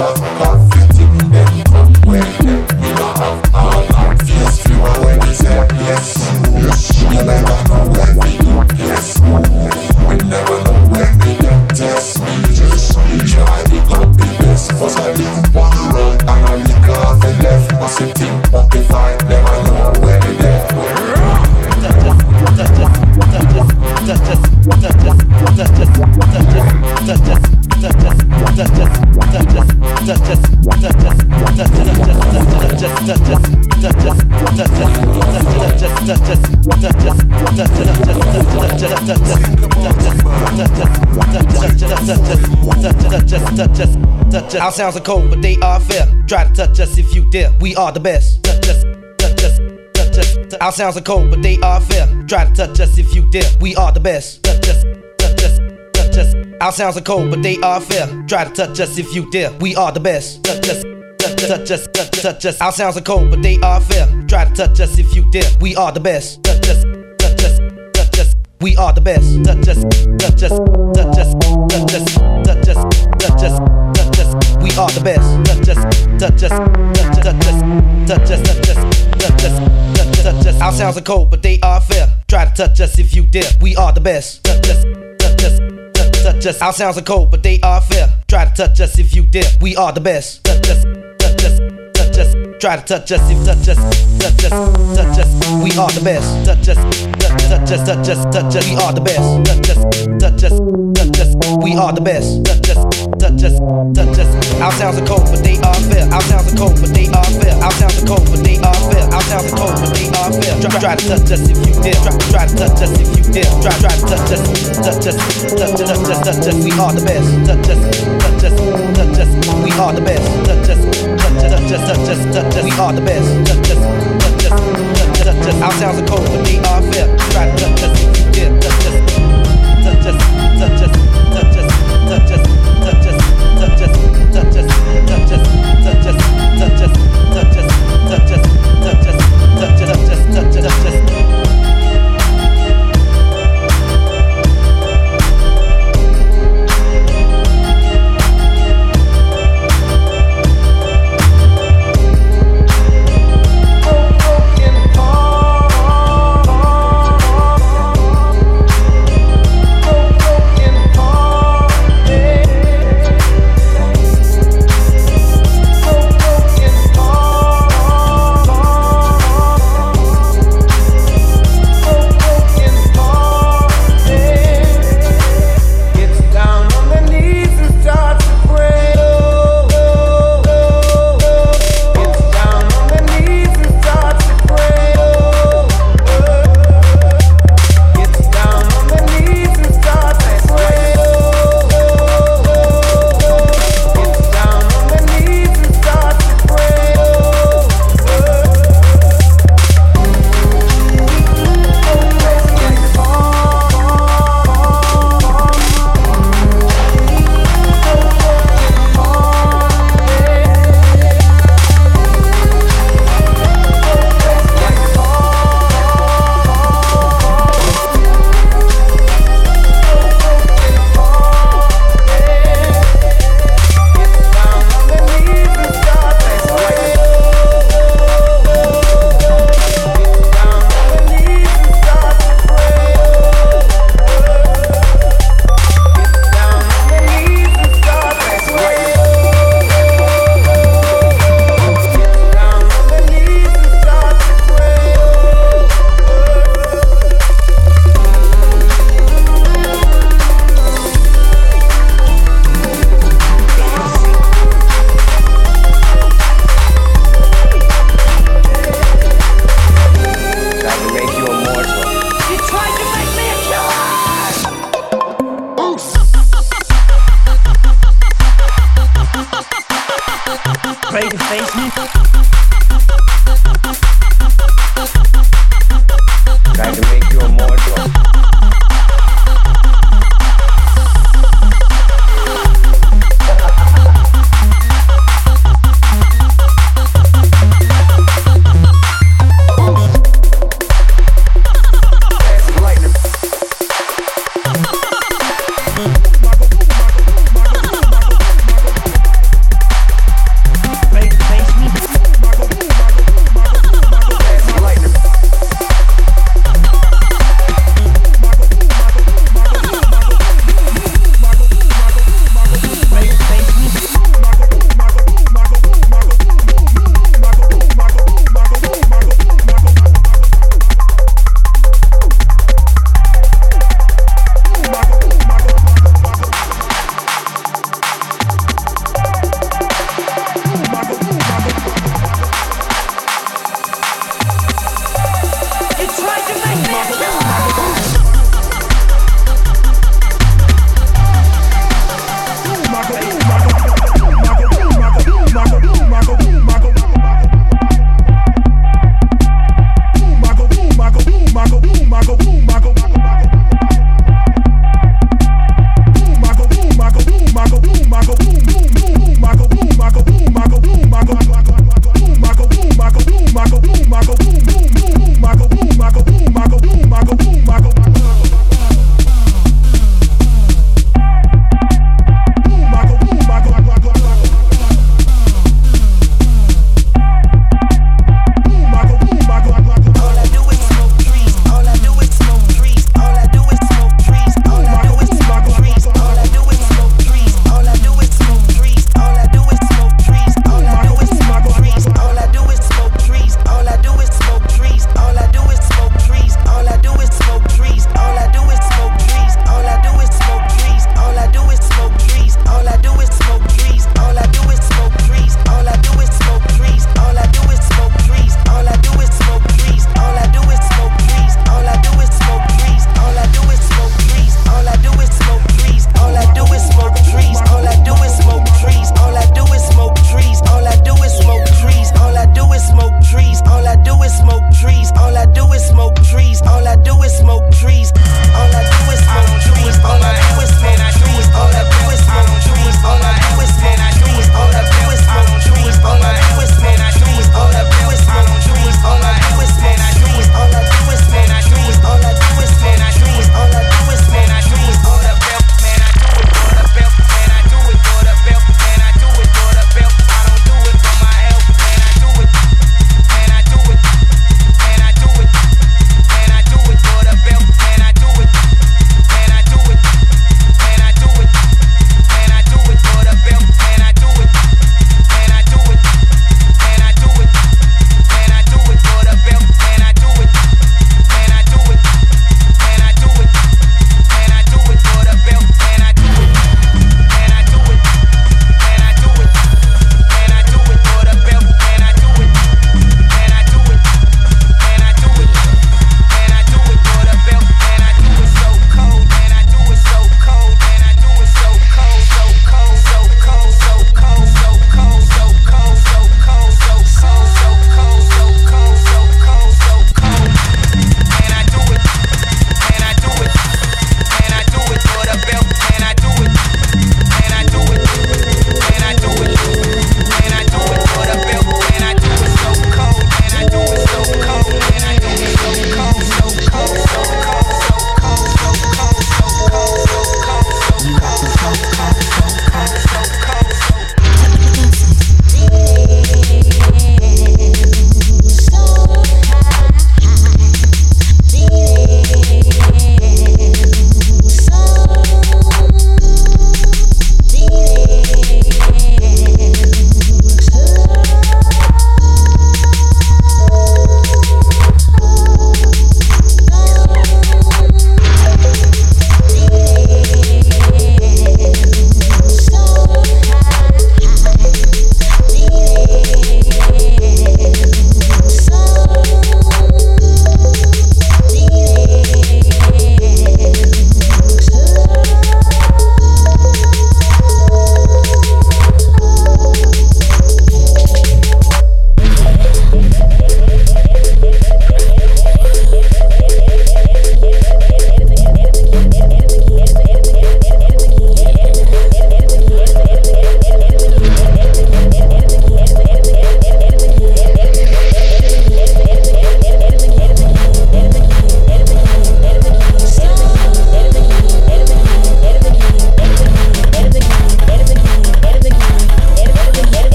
love. Sounds are cold, but they are fair. Try to touch us if you dare. We are the best. Touch us, touch us, touch us. Our sounds are cold, but they are fair. Try to touch us if you dare. We are the best. Touch us, touch us, touch us. Our sounds are cold, but they are fair. Try to touch us if you dare. We are the best. Touch us. Touch us, touch, us. Our sounds are cold, but they are fair. Try to touch us if you dare. We are the best. Touch us, touch us, touch us. We are the best. Touch us, Our sounds are cold, but they are fair. Try to touch us if you dare. We are the best. Our sounds are cold, but they are fair. Try to touch us if you dare. We are the best. Try to touch us if touch us, touch us, touch us. We are the best. Touch us, touch us, touch us, touch us. We are the best. Touch us, touch us, touch us. We are the best. Touch us, touch us, touch us. Our sounds are cold, but they are fair. Our sounds are cold, but they are fair. Our sounds are cold, but they are fair. Our sounds are cold, but they are fair. Try, try to touch us if you dare. Try, try to touch us if you dare. Try, try to touch us, touch us, touch touch touch. We are the best. We are the best. We are the best to our sounds are cold to be our fifth. To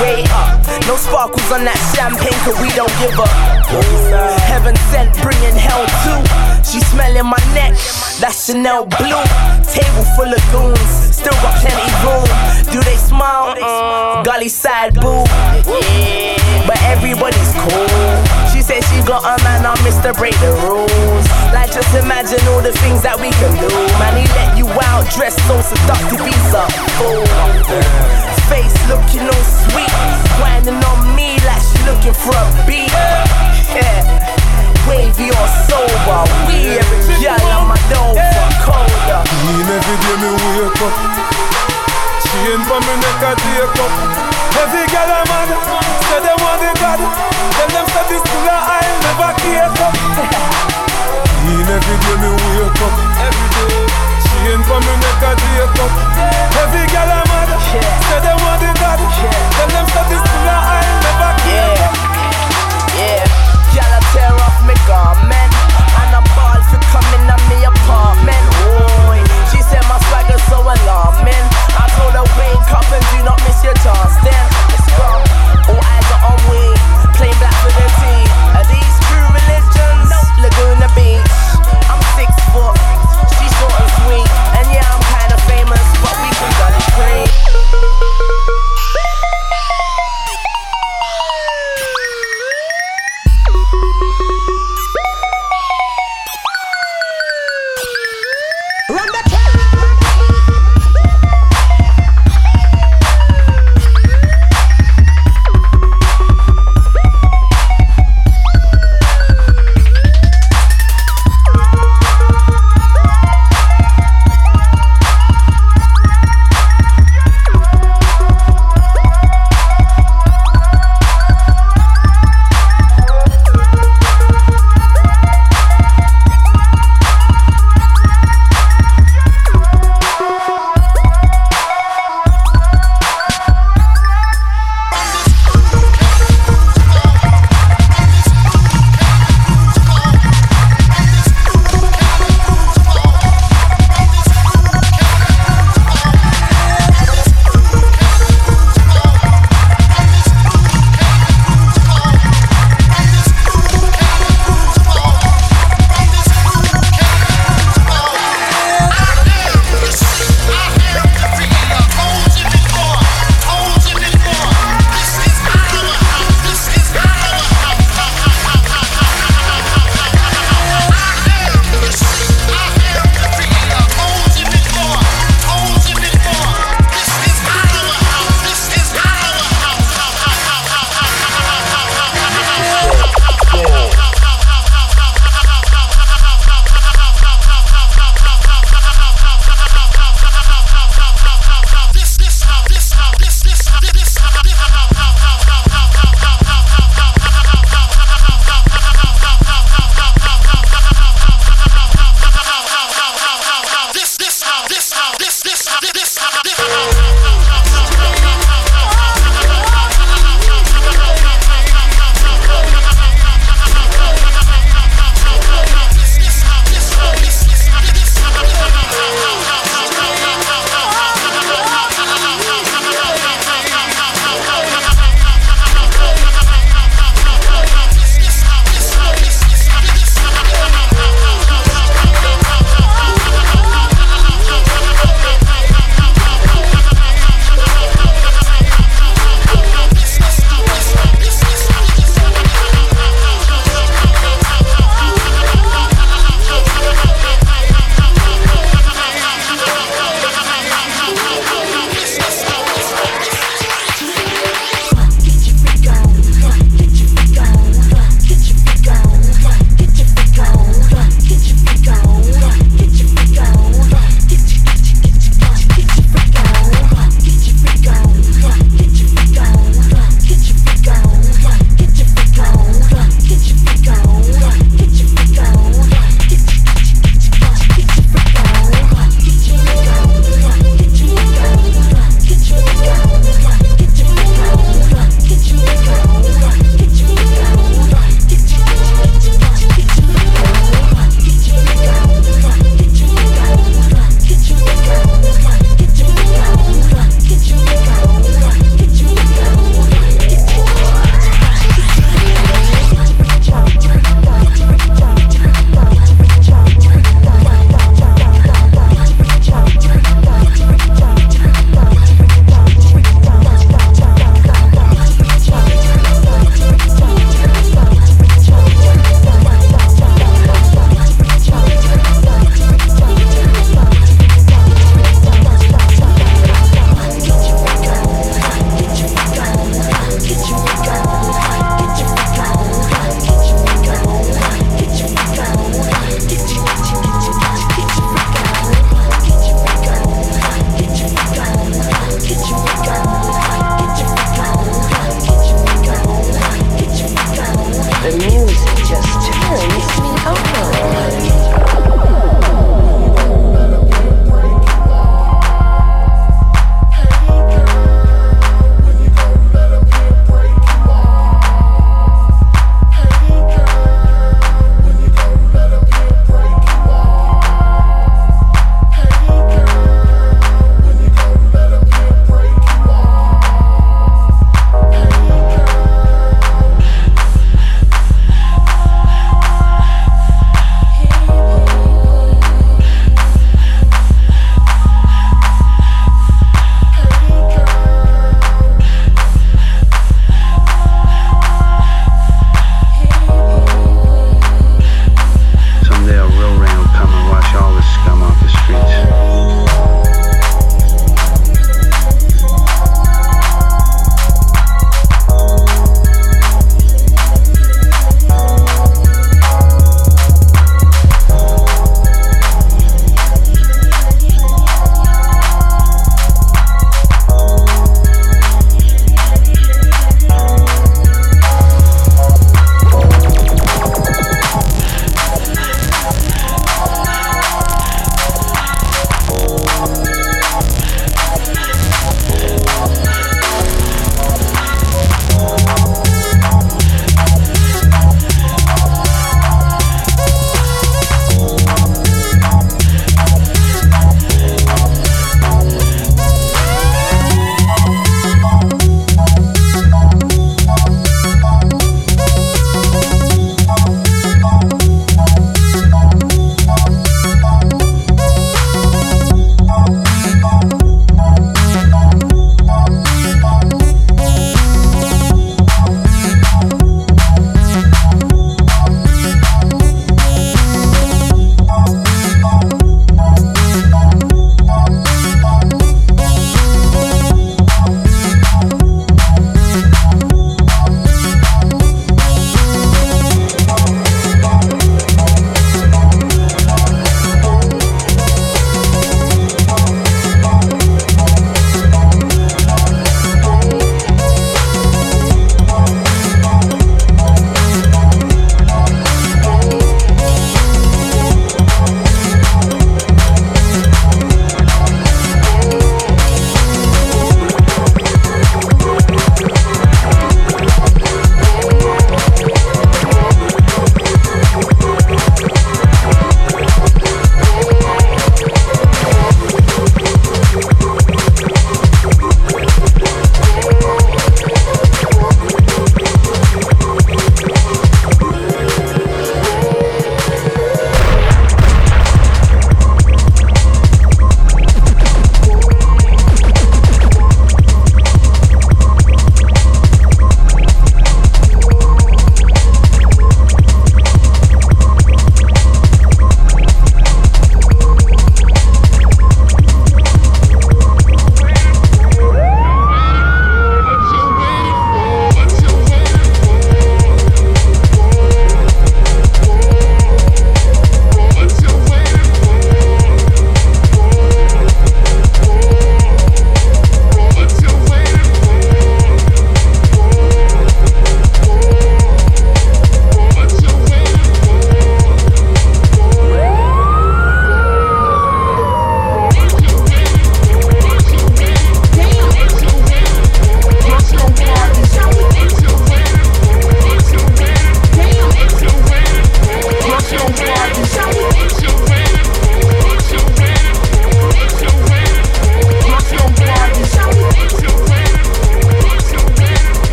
way up. No sparkles on that champagne, cause we don't give up. Heaven sent, bringing hell too. She smelling my neck, that's Chanel blue. Table full of goons, still got plenty room. Do they smile? Uh-uh. Gully side boo. But everybody's cool. She said she got a man on Mr. Break the Rules. Like just imagine all the things that we can do. Man, he let you out, dressed so seductive, he's a fool face looking all sweet. Grinding on me like she looking for a beat. Yeah. Wavy or sober, we every girl on my Nova colder. In every day me wake up. Chain for me neck a take up. Every girl I'm say them want the God. Tell them say this of I'll never cake up. In every day me wake up. Every day. Chain for me neck a take up. Every girl I'm mad, say them want the God. Tell them this full of I'll never cake Yeah. Girl, I tear off me garment. And a ball for coming at me apartment. Boy, she said my swagger's so alarming. I told her wake up and do not miss your chance. Then let's go. All eyes are on we. Plain